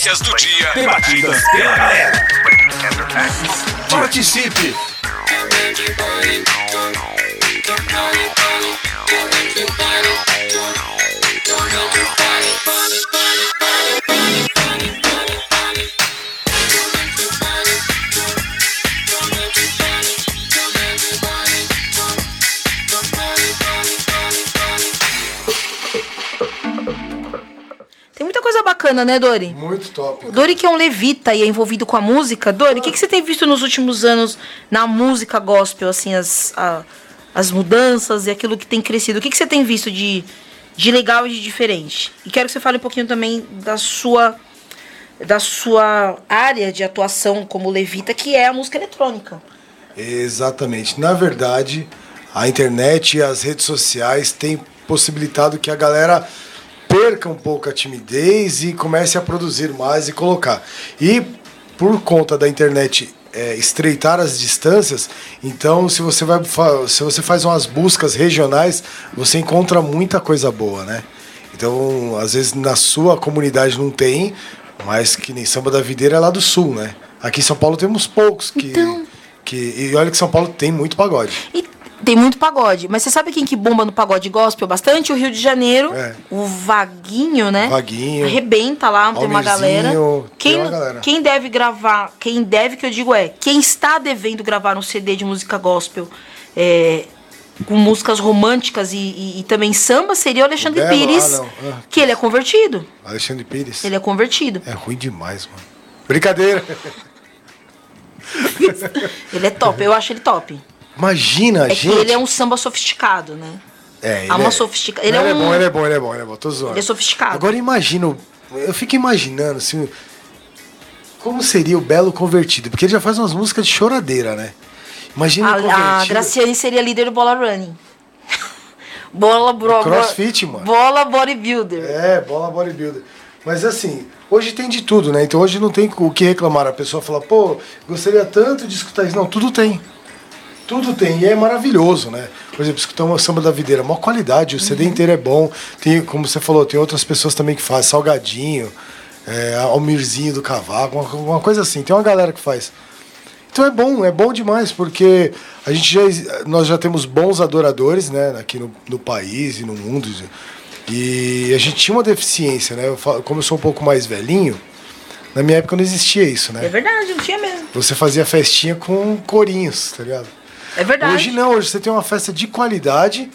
notícias do dia. Debatidas pela galera. Participe! Bacana, né, Dori? Muito top. Dori que é um levita e é envolvido com a música. Dori, o que, que você tem visto nos últimos anos na música gospel, assim, as, a- as mudanças e aquilo que tem crescido? O que, que você tem visto de, de legal e de diferente? E quero que você fale um pouquinho também da sua da sua área de atuação como levita, que é a música eletrônica. Exatamente. Na verdade, a internet e as redes sociais têm possibilitado que a galera perca um pouco a timidez e comece a produzir mais e colocar. E por conta da internet é, estreitar as distâncias, então se você vai se você faz umas buscas regionais, você encontra muita coisa boa, né? Então, às vezes na sua comunidade não tem, mas que nem samba da videira é lá do sul, né? Aqui em São Paulo temos poucos que Então. que e olha que São Paulo tem muito pagode. E tem muito pagode. Mas você sabe quem que bomba no pagode gospel bastante? O Rio de Janeiro. É. O Vaguinho, né? Vaguinho. Arrebenta lá, tem uma galera. Almirzinho, tem Quem, uma galera. quem deve gravar, quem deve, que eu digo é, quem está devendo gravar um CD de música gospel é, com músicas românticas e, e- e também samba seria o Alexandre O Belo? Pires. Ah. Ah. Que ele é convertido. Alexandre Pires. Ele é convertido. É ruim demais, mano. Brincadeira. Ele é top, eu acho ele top. Imagina, É gente. ele é um samba sofisticado, né? É, há uma sofistica- ele Não, é ele é um- bom, ele é bom, ele é bom, ele é bom. Tô zoando. Ele é sofisticado. Agora imagina, o- eu fico imaginando assim, como seria o Belo convertido, porque ele já faz umas músicas de choradeira, né? Imagina o A, a convertido. Graciane seria líder do bola running. bola, bro, crossfit, mano. Bola bodybuilder. É, bola bodybuilder. Mas assim, hoje tem de tudo, né? Então hoje não tem o que reclamar. A pessoa fala, pô, gostaria tanto de escutar isso. Não, tudo tem. Tudo tem. E é maravilhoso, né? Por exemplo, escutar uma samba da videira, maior qualidade, o CD inteiro é bom. Tem, como você falou, tem outras pessoas também que fazem, salgadinho, é, Almirzinho do Cavaco, uma, uma coisa assim. Tem uma galera que faz. Então é bom, é bom demais, porque a gente já, nós já temos bons adoradores, né, aqui no, no país e no mundo. E a gente tinha uma deficiência, né? Eu falo- como eu sou um pouco mais velhinho, na minha época não existia isso, É né? verdade, não tinha mesmo. Você fazia festinha com corinhos, tá ligado? É verdade. Hoje não, hoje você tem uma festa de qualidade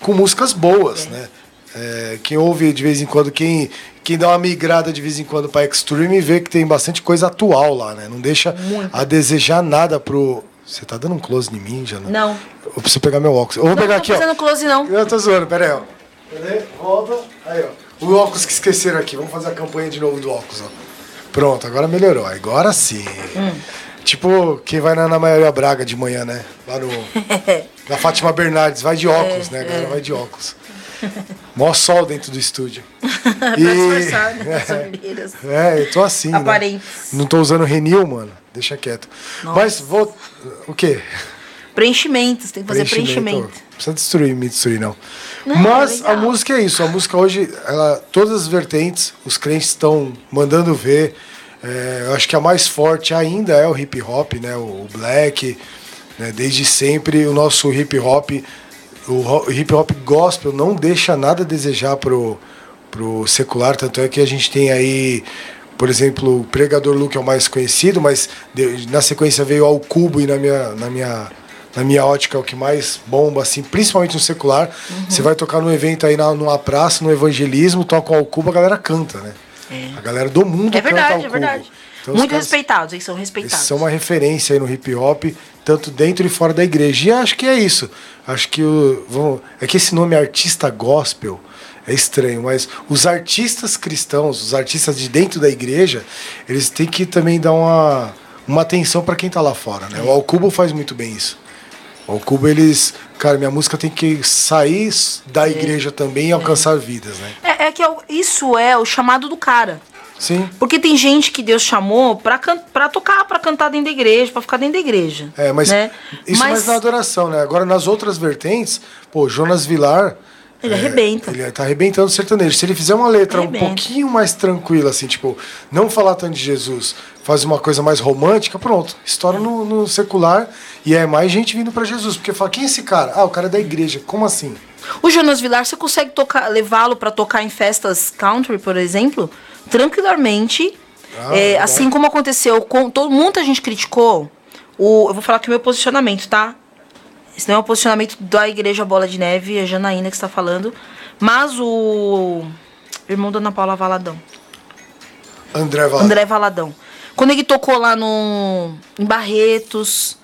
com músicas boas, né? É, quem ouve de vez em quando, quem, quem dá uma migrada de vez em quando pra Extreme vê que tem bastante coisa atual lá, né? Não deixa a desejar nada pro. Você tá dando um close em mim, já Não. Eu preciso pegar meu óculos. Eu vou Não, pegar não aqui, tô ó. fazendo close, não. Eu tô zoando, pera aí, ó. Aí, volta. Aí, ó. O óculos que esqueceram aqui. Vamos fazer a campanha de novo do óculos, ó. Pronto, agora melhorou. Agora sim. Hum. Tipo, quem vai na Ana Maria Braga de manhã, né? Lá no. na Fátima Bernardes, vai de óculos, né? A galera vai de óculos. Mó sol dentro do estúdio. né? As olheiras. É, eu tô assim. né? Aparentes. Não tô usando Renil, mano. Deixa quieto. Mas vou. O quê? Preenchimentos, tem que fazer preenchimento. Não precisa destruir, me destruir, não. Não, Mas legal. a música é isso. A música hoje, ela, todas as vertentes, os crentes estão mandando ver. É, eu acho que a mais forte ainda é o hip hop, né? O black. né? Desde sempre o nosso hip hop, o hip hop gospel não deixa nada a desejar pro, pro secular. Tanto é que a gente tem aí, por exemplo, o Pregador Luke é o mais conhecido, mas na sequência veio ao Cubo e na minha, na minha na minha ótica, é o que mais bomba, assim, principalmente no secular. Você vai tocar num evento aí na, numa praça, no evangelismo, toca ao cubo, a galera canta, né? A galera do mundo É canta verdade, ao é cubo. verdade. Então, os Muito caras- respeitados, eles são Eles respeitados. são uma referência aí no hip hop, tanto dentro e fora da igreja. E acho que é isso. Acho que o, vamos, é que esse nome artista gospel é estranho, mas os artistas cristãos, os artistas de dentro da igreja, eles têm que também dar uma, uma atenção para quem tá lá fora, né? O Alcubo faz muito bem isso. O Alcubo, eles, cara, minha música tem que sair da igreja também e alcançar vidas, né? É, é que é isso é o chamado do cara. Sim. Porque tem gente que Deus chamou pra, pra tocar, pra cantar dentro da igreja, pra ficar dentro da igreja. É, mas né? isso Mas- mais na adoração, né? Agora nas outras vertentes, pô, Jonas Vilar Ele arrebenta. Ele tá arrebentando o sertanejo. Se ele fizer uma letra Arrebenta. um pouquinho mais tranquila, assim, tipo, não falar tanto de Jesus, faz uma coisa mais romântica, pronto. Estoura no, no secular e é mais gente vindo pra Jesus. Porque fala, quem é esse cara? Ah, o cara é da igreja. Como assim? O Jonas Vilar, você consegue tocar, levá-lo pra tocar em festas country, por exemplo, tranquilamente. Ah, É, assim como aconteceu com. Todo, muita gente criticou. O, eu vou falar aqui o meu posicionamento, tá? Esse não é o posicionamento da Igreja Bola de Neve, é a Janaína que está falando. Mas o irmão da Ana Paula Valadão. André Valadão. André Valadão. Quando ele tocou lá no em Barretos,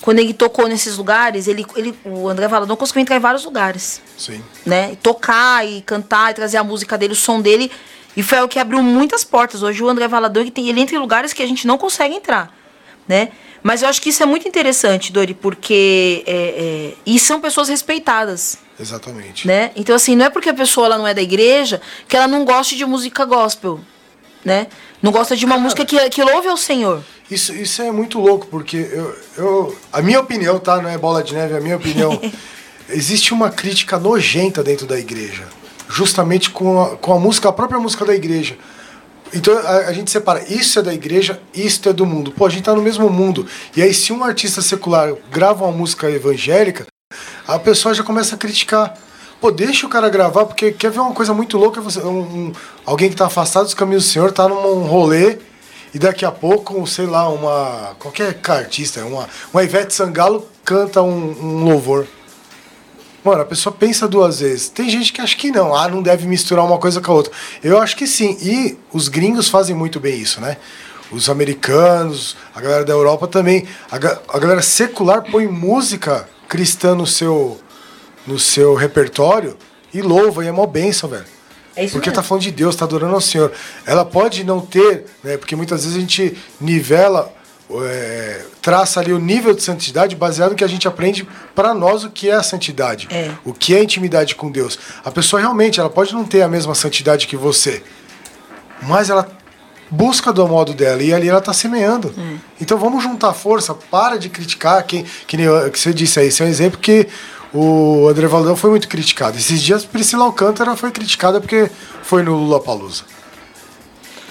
quando ele tocou nesses lugares, ele, ele o André Valadão conseguiu entrar em vários lugares, Sim. né? E tocar e cantar e trazer a música dele, o som dele, e foi o que abriu muitas portas. Hoje o André Valadão ele, tem, ele entra em lugares que a gente não consegue entrar, né? Mas eu acho que isso é muito interessante, Dori, porque é, é, e são pessoas respeitadas Exatamente. né? Então assim, não é porque a pessoa ela não é da igreja que ela não goste de música gospel, né? Não gosta de uma música que, que louve ao Senhor. Isso, isso é muito louco, porque eu, eu. A minha opinião, tá? Não é bola de neve, é a minha opinião. existe uma crítica nojenta dentro da igreja. Justamente com a, com a música, a própria música da igreja. Então a, a gente separa, isso é da igreja, isso é do mundo. Pô, a gente tá no mesmo mundo. E aí, se um artista secular grava uma música evangélica, a pessoa já começa a criticar. Pô, deixa o cara gravar, porque quer ver uma coisa muito louca? Você, um, um- alguém que tá afastado dos caminhos do Senhor, tá num rolê, e daqui a pouco, sei lá, uma. qualquer artista, uma, uma Ivete Sangalo canta um, um louvor. Mano, a pessoa pensa duas vezes. Tem gente que acha que não, ah, não deve misturar uma coisa com a outra. Eu acho que sim. E os gringos fazem muito bem isso, né? Os americanos, a galera da Europa também. A, a galera secular põe música cristã no seu, no seu repertório e louva, e é mó bênção, velho. É isso Porque mesmo. tá falando de Deus, tá adorando ao Senhor. Ela pode não ter, né? Porque muitas vezes a gente nivela, é, traça ali o nível de santidade baseado no que a gente aprende para nós o que é a santidade. É. O que é intimidade com Deus. A pessoa realmente, ela pode não ter a mesma santidade que você, mas ela busca do modo dela e ali ela tá semeando. Então vamos juntar força, para de criticar quem que, nem que você disse aí, esse é um exemplo que o André Valadão foi muito criticado. Esses dias Priscila Alcântara foi criticada porque foi no Lula Palusa.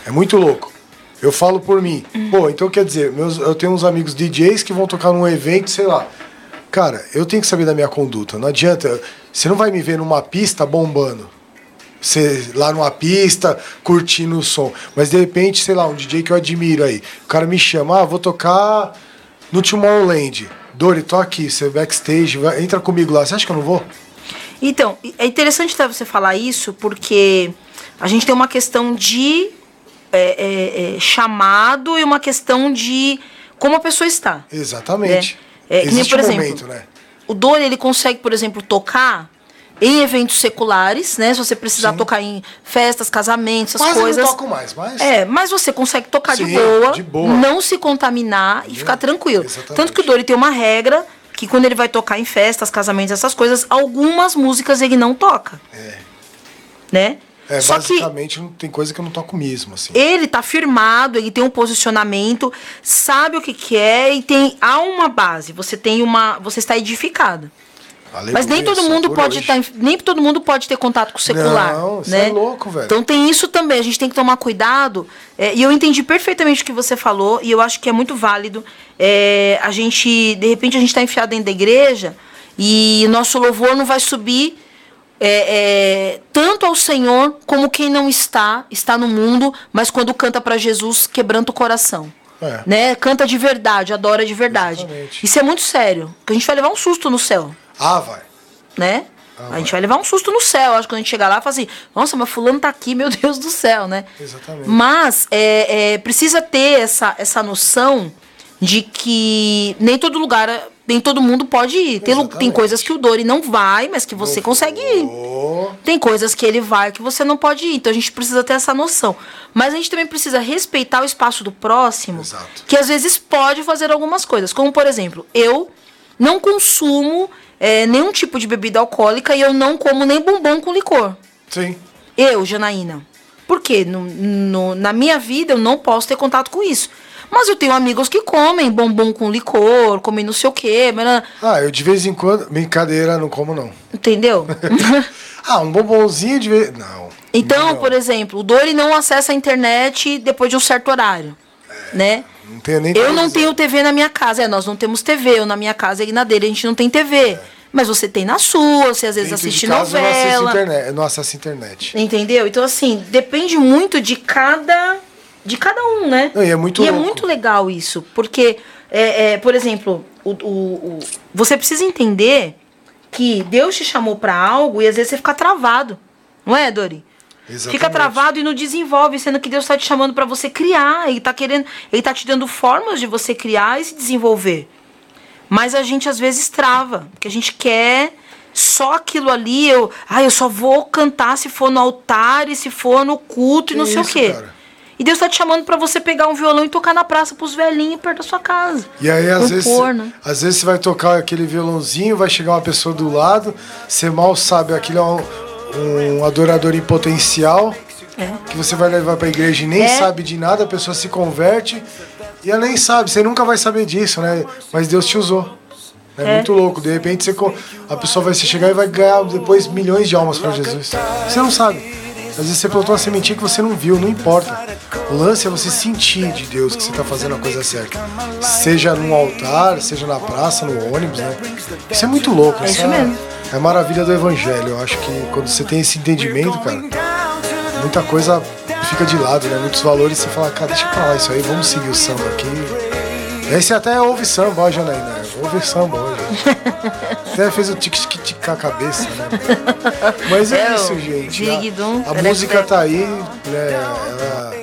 É muito louco. Eu falo por mim. Pô, então quer dizer, meus, eu tenho uns amigos DJs que vão tocar num evento, sei lá. Cara, eu tenho que saber da minha conduta. Não adianta. Você não vai me ver numa pista bombando. Você lá numa pista, curtindo o som. Mas de repente, sei lá, um DJ que eu admiro aí. O cara me chama, ah, vou tocar no Tomorrowland. Dori, tô aqui, você backstage, vai- entra comigo lá. Você acha que eu não vou? Então, é interessante até você falar isso, porque a gente tem uma questão de é, é, é, chamado e uma questão de como a pessoa está. Exatamente. É, que nem, por um exemplo, momento, né? O Dori, ele consegue, por exemplo, tocar em eventos seculares, né? Se você precisar Sim. tocar em festas, casamentos, essas Quase coisas. não toco mais, mas... É, mas você consegue tocar de, Sim, boa, de boa. não se contaminar e ficar tranquilo. Exatamente. Tanto que o Dori tem uma regra que quando ele vai tocar em festas, casamentos, essas coisas, algumas músicas ele não toca. É. Né? É, Só que basicamente não tem coisa que eu não toco mesmo, assim. ele tá firmado, ele tem um posicionamento, sabe o que quer e tem há uma base. Você tem uma, você está edificado. Mas nem Aleluia, todo mundo pode estar, nem todo mundo pode ter contato com o secular, Não, isso né? é louco, velho. Então tem isso também, a gente tem que tomar cuidado. é, e eu entendi perfeitamente o que você falou e eu acho que é muito válido. é, a gente, de repente, a gente está enfiado dentro da igreja e nosso louvor não vai subir é, é, tanto ao Senhor como quem não está, está no mundo, mas quando canta para Jesus, quebranta o coração. É. Né? Canta de verdade, adora de verdade. Exatamente. Isso é muito sério, porque a gente vai levar um susto no céu Ah, vai. né? a gente vai levar um susto no céu. Acho que quando a gente chegar lá, fala assim: nossa, mas Fulano tá aqui, meu Deus do céu, né? Exatamente. Mas é, é, precisa ter essa, essa noção de que nem todo lugar, nem todo mundo pode ir. Tem, tem coisas que o Dori não vai, mas que você consegue ir. Tem coisas que ele vai que você não pode ir. Então a gente precisa ter essa noção. Mas a gente também precisa respeitar o espaço do próximo, Exato. que às vezes pode fazer algumas coisas. Como, por exemplo, eu não consumo é, nenhum tipo de bebida alcoólica e eu não como nem bombom com licor. Sim. Eu, Janaína. Por quê? No, no- na minha vida eu não posso ter contato com isso. Mas eu tenho amigos que comem bombom com licor, comem não sei o quê, mas, Ah, eu de vez em quando. Brincadeira, não como não. entendeu? Ah, um bombonzinho de vez. Não. Então, não. por exemplo, o Dori não acessa a internet depois de um certo horário, né? Não tenho nem Eu não tenho TV na minha casa. É, nós não temos TV. Eu na minha casa e na dele a gente não tem TV. Mas você tem na sua, você às vezes Dentro de assiste casa eu não novela. internet. Eu não acesso internet. Entendeu? Então, assim, depende muito de cada. De cada um, né? Não, e é muito E é muito legal isso. Porque, é, é, por exemplo, o, o- o- você precisa entender que Deus te chamou pra algo e às vezes você fica travado. Não é, Dori? Fica Exatamente. travado e não desenvolve, sendo que Deus está te chamando para você criar. Ele tá querendo, ele tá te dando formas de você criar e se desenvolver. Mas a gente às vezes trava, porque a gente quer só aquilo ali. Eu, ah, eu só vou cantar se for no altar e se for no culto e não sei isso, o quê. cara? E Deus tá te chamando para você pegar um violão e tocar na praça pros velhinhos perto da sua casa. E aí, às vezes, né? às vezes você vai tocar aquele violãozinho, vai chegar uma pessoa do lado, você mal sabe, aquilo é um, um adorador em potencial, É. que você vai levar pra igreja e nem É. sabe de nada, a pessoa se converte e ela nem sabe, você nunca vai saber disso, né? Mas Deus te usou. É, É. muito louco. De repente você, a pessoa vai se chegar e vai ganhar depois milhões de almas para Jesus. Você não sabe. Às vezes você plantou uma sementinha que você não viu, não importa. O lance é você sentir de Deus que você está fazendo a coisa certa. Seja num altar, seja na praça, no ônibus, né? Isso é muito louco. É isso mesmo. É a maravilha do evangelho. Eu acho que quando você tem esse entendimento, cara, muita coisa fica de lado, né? Muitos valores você fala, cara, deixa pra lá isso aí, vamos seguir o samba aqui. E aí você até ouve samba, ó, Janaína. Ouve samba hoje. até fez o tic-tic com a cabeça, né? Mas é, É, isso, gente. A, a música tá aí, né? Ela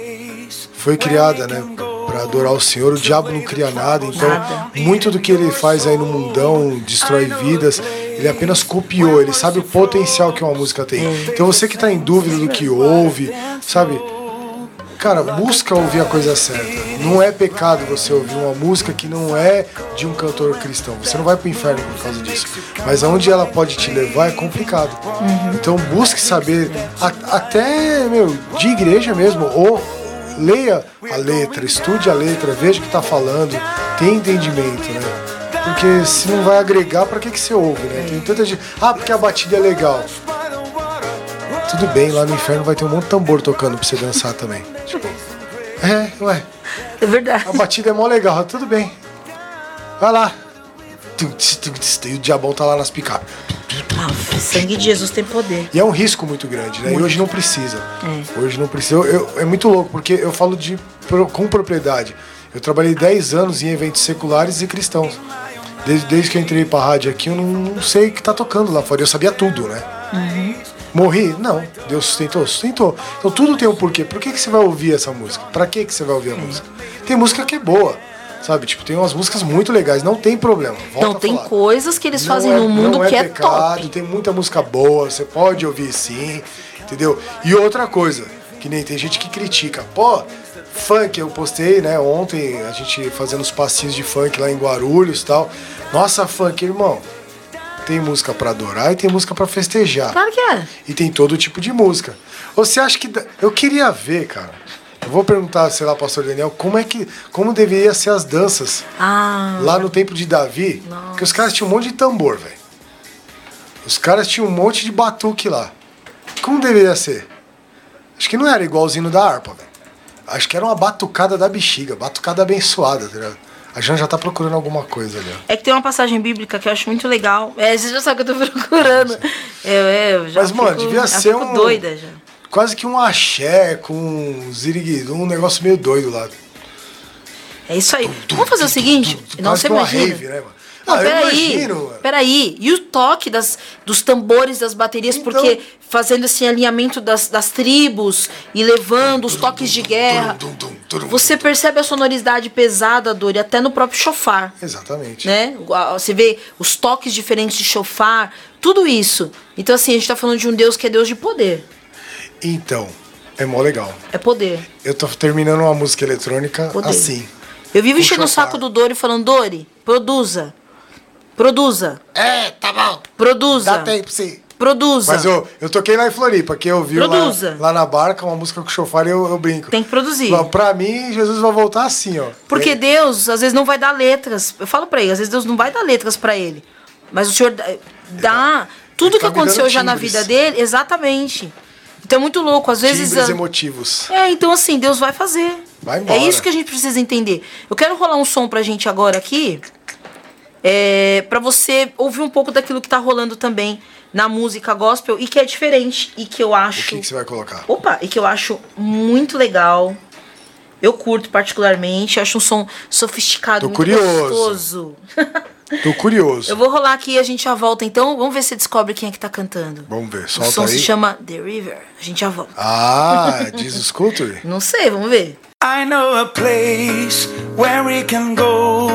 foi criada, né? Pra adorar o Senhor. O diabo não cria nada, então Nada. muito do que ele faz aí no mundão, destrói vidas, ele apenas copiou, ele sabe o potencial que uma música tem. Então você que tá em dúvida do que ouve, sabe? Cara, busca ouvir a coisa certa. Não é pecado você ouvir uma música que não é de um cantor cristão. Você não vai pro inferno por causa disso. Mas aonde ela pode te levar é complicado. Então busque saber, a- até, meu, de igreja mesmo, ou leia a letra, estude a letra, veja o que tá falando, tenha entendimento, né? Porque se não vai agregar, pra que, que você ouve, né? Tem tanta gente. Ah, porque a batida é legal. Tudo bem, lá no inferno vai ter um monte de tambor tocando pra você dançar também. É, ué, É verdade. a batida é mó legal, tudo bem. Vai lá. E o diabão tá lá nas picapes. Ah, o sangue de Jesus tem poder. E é um risco muito grande, né? E hoje não precisa. É. Hoje não precisa. Eu- eu- é muito louco, porque eu falo de com propriedade. Eu trabalhei 10 anos em eventos seculares e cristãos. Desde, desde que eu entrei pra rádio aqui, eu não, não sei o que tá tocando lá fora. Eu sabia tudo, né? Morri? Não. Deus sustentou? Sustentou. Então tudo tem um porquê. Por que, que você vai ouvir essa música? Pra que, que você vai ouvir a música? Tem música que é boa. Sabe? Tipo, tem umas músicas muito legais. Não tem problema. Volta Não, tem coisas que eles Não fazem é- no mundo não é que é pecado, top. Tem muita música boa, você pode ouvir sim, entendeu? E outra coisa, que nem tem gente que critica. Pô, funk, eu postei, né, ontem, a gente fazendo os passinhos de funk lá em Guarulhos e tal. Nossa, funk, irmão. Tem música pra adorar e tem música pra festejar. Claro que é. E tem todo tipo de música. Você acha que. Eu queria ver, cara. Eu vou perguntar, sei lá, pastor Daniel, como é que. Como deveria ser as danças Ah, lá no tempo de Davi, que os caras tinham um monte de tambor, velho. Os caras tinham um monte de batuque lá. Como deveria ser? Acho que não era igualzinho da harpa, velho. Acho que era uma batucada da bexiga, batucada abençoada, tá ligado? A Jan já tá procurando alguma coisa ali, é que tem uma passagem bíblica que eu acho muito legal. É, você já sabe que eu tô procurando. Eu, é, eu já Mas, mano, fico- devia já ser um. doida já. Quase que um axé com um ziriguidu, um negócio meio doido lá. É isso aí. Vamos fazer o seguinte? Não, você imagina. rave, né, mano? Não, Ah, eu peraí. imagino. Peraí. E o toque das, dos tambores, das baterias, Então- porque fazendo esse alinhamento das, das tribos e levando os toques de guerra. Você percebe a sonoridade pesada, Dori, até no próprio chofar. Exatamente. Né? Você vê os toques diferentes de chofar, tudo isso. Então, assim, a gente tá falando de um Deus que é Deus de poder. Então, é mó legal. É poder. Eu tô terminando uma música eletrônica Poder. assim. Eu vivo enchendo o saco do Dori falando, Dori, produza. Produza. É, tá bom. Produza. Dá tempo sim. Produza. Mas eu, eu toquei lá em Floripa, que eu vi lá, lá na barca uma música com chofar e eu, eu brinco. Tem que produzir. Pra- Pra mim, Jesus vai voltar assim, ó. Porque É, Deus, às vezes, não vai dar letras. Eu falo pra ele, às vezes Deus não vai dar letras pra ele. Mas o Senhor dá- tudo que tá dando aconteceu já na vida dele, exatamente. Então é muito louco. Às vezes. Timbres a- emotivos. É, então assim, Deus vai fazer. Vai embora. É isso que a gente precisa entender. Eu quero rolar um som pra gente agora aqui. É, para você ouvir um pouco daquilo que tá rolando também na música gospel e que é diferente e que eu O acho. que, que você vai colocar? Opa, e que eu acho muito legal. Eu curto particularmente, acho um som sofisticado, Tô muito curioso. gostoso. Tô curioso. Eu vou rolar aqui e a gente já volta então. Vamos ver se você descobre quem é que tá cantando. Vamos ver, O solta som aí. se chama The River. A gente já volta. Ah, Jesus Culture? Não sei, vamos ver. I know a place where we can go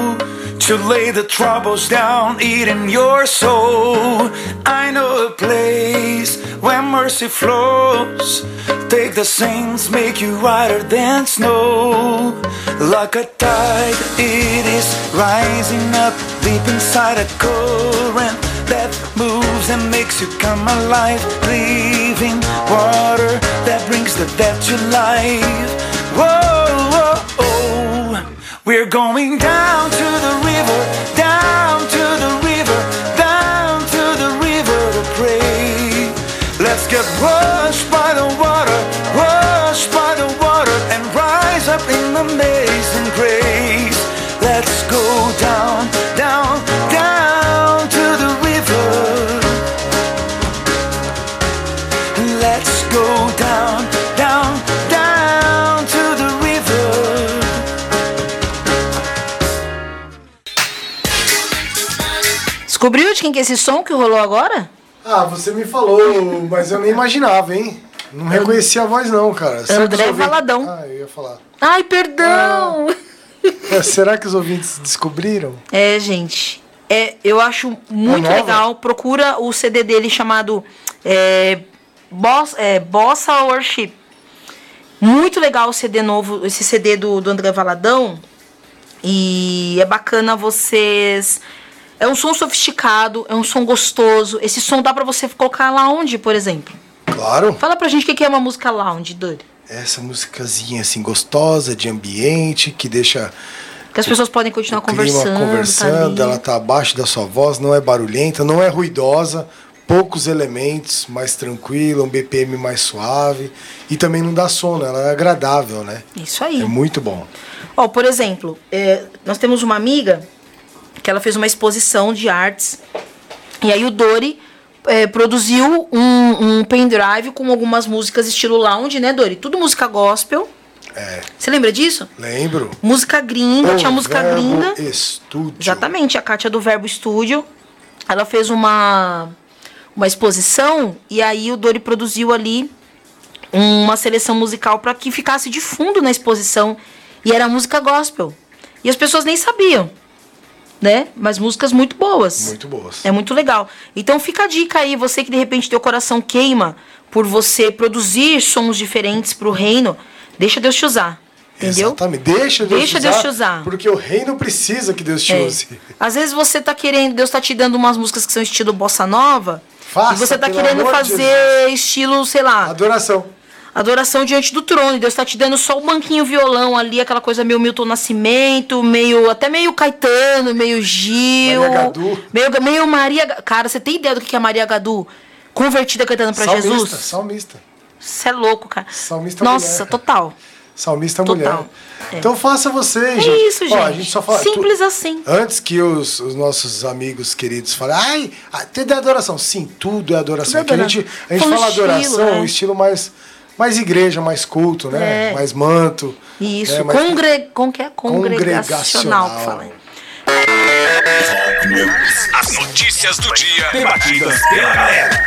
to lay the troubles down, eating your soul. I know a place where mercy flows. Take the saints, make you whiter than snow. Like a tide, it is rising up deep inside a current that moves and makes you come alive. Living water that brings the dead to life. Whoa, whoa, whoa. We're going down to the Washed by the water, washed by the water, and rise up in amazing grace. Let's go down, down, down to the river. Let's go down, down, down to the river. Descobriu de quem que é esse som que rolou agora? Ah, você me falou, mas eu nem imaginava, hein? Não reconhecia a voz, não, cara. Será André Valadão. Ah, eu ia falar. Ai, perdão! É, será que os ouvintes descobriram? É, gente. É, eu acho muito nova? legal. Procura o CD dele chamado é, Boss, é, Bossa Worship. Muito legal o CD novo, esse CD do, do André Valadão. E é bacana vocês. É um som sofisticado, é um som gostoso. Esse som dá pra você colocar lounge, por exemplo. Claro. Fala pra gente o que é uma música lounge, Dori. Essa musicazinha assim gostosa, de ambiente, que deixa Que as pessoas podem continuar conversando. conversando, tá ela tá abaixo da sua voz, não é barulhenta, não é ruidosa, poucos elementos, mais tranquila, um BPM mais suave e também não dá sono, ela é agradável, né? Isso aí. É muito bom. Ó, por exemplo, é, nós temos uma amiga que ela fez uma exposição de artes e aí o Dori é, produziu um, um pendrive com algumas músicas estilo lounge, né, Dori? Tudo música gospel. É, Você lembra disso? lembro. Música gringa, tinha O música Verbo gringa. Estúdio. Exatamente, a Kátia do Verbo Estúdio. Ela fez uma, uma exposição e aí o Dori produziu ali uma seleção musical para que ficasse de fundo na exposição. E era música gospel. E as pessoas nem sabiam, né? Mas músicas muito boas. Muito boas. É muito legal. Então fica a dica aí, você que de repente teu coração queima por você produzir sons diferentes pro reino, deixa Deus te usar. Entendeu? Exatamente. Deixa Deus, Deixa te, Deus usar, te usar. Porque o reino precisa que Deus te É. use. Às vezes você tá querendo, Deus tá te dando umas músicas que são estilo bossa nova. Faça, e você tá querendo amor de fazer estilo, sei lá, Adoração. Adoração diante do trono. Deus tá te dando só o banquinho violão ali, aquela coisa meio Milton Nascimento, meio até meio Caetano, meio Gil, Maria Gadu. meio meio Maria, cara, você tem ideia do que é Maria Gadu convertida cantando pra salmista, Jesus? salmista. Você é louco, cara. Salmista Nossa, mulher. total. Salmista Total. mulher. É. Então faça você, É gente. isso, Ó, gente. a gente só fala, Simples tu- assim. Antes que os, os nossos amigos queridos falem, ai, tudo é adoração. Sim, tudo é adoração. Tudo é Aqui a gente, a gente fala estilo, adoração, né? um estilo mais, mais igreja, mais culto, né? É. Mais manto. Isso, né? Mais- congre... com que é congregacional Congregacional. que fala. As notícias do dia debatidas pela galera.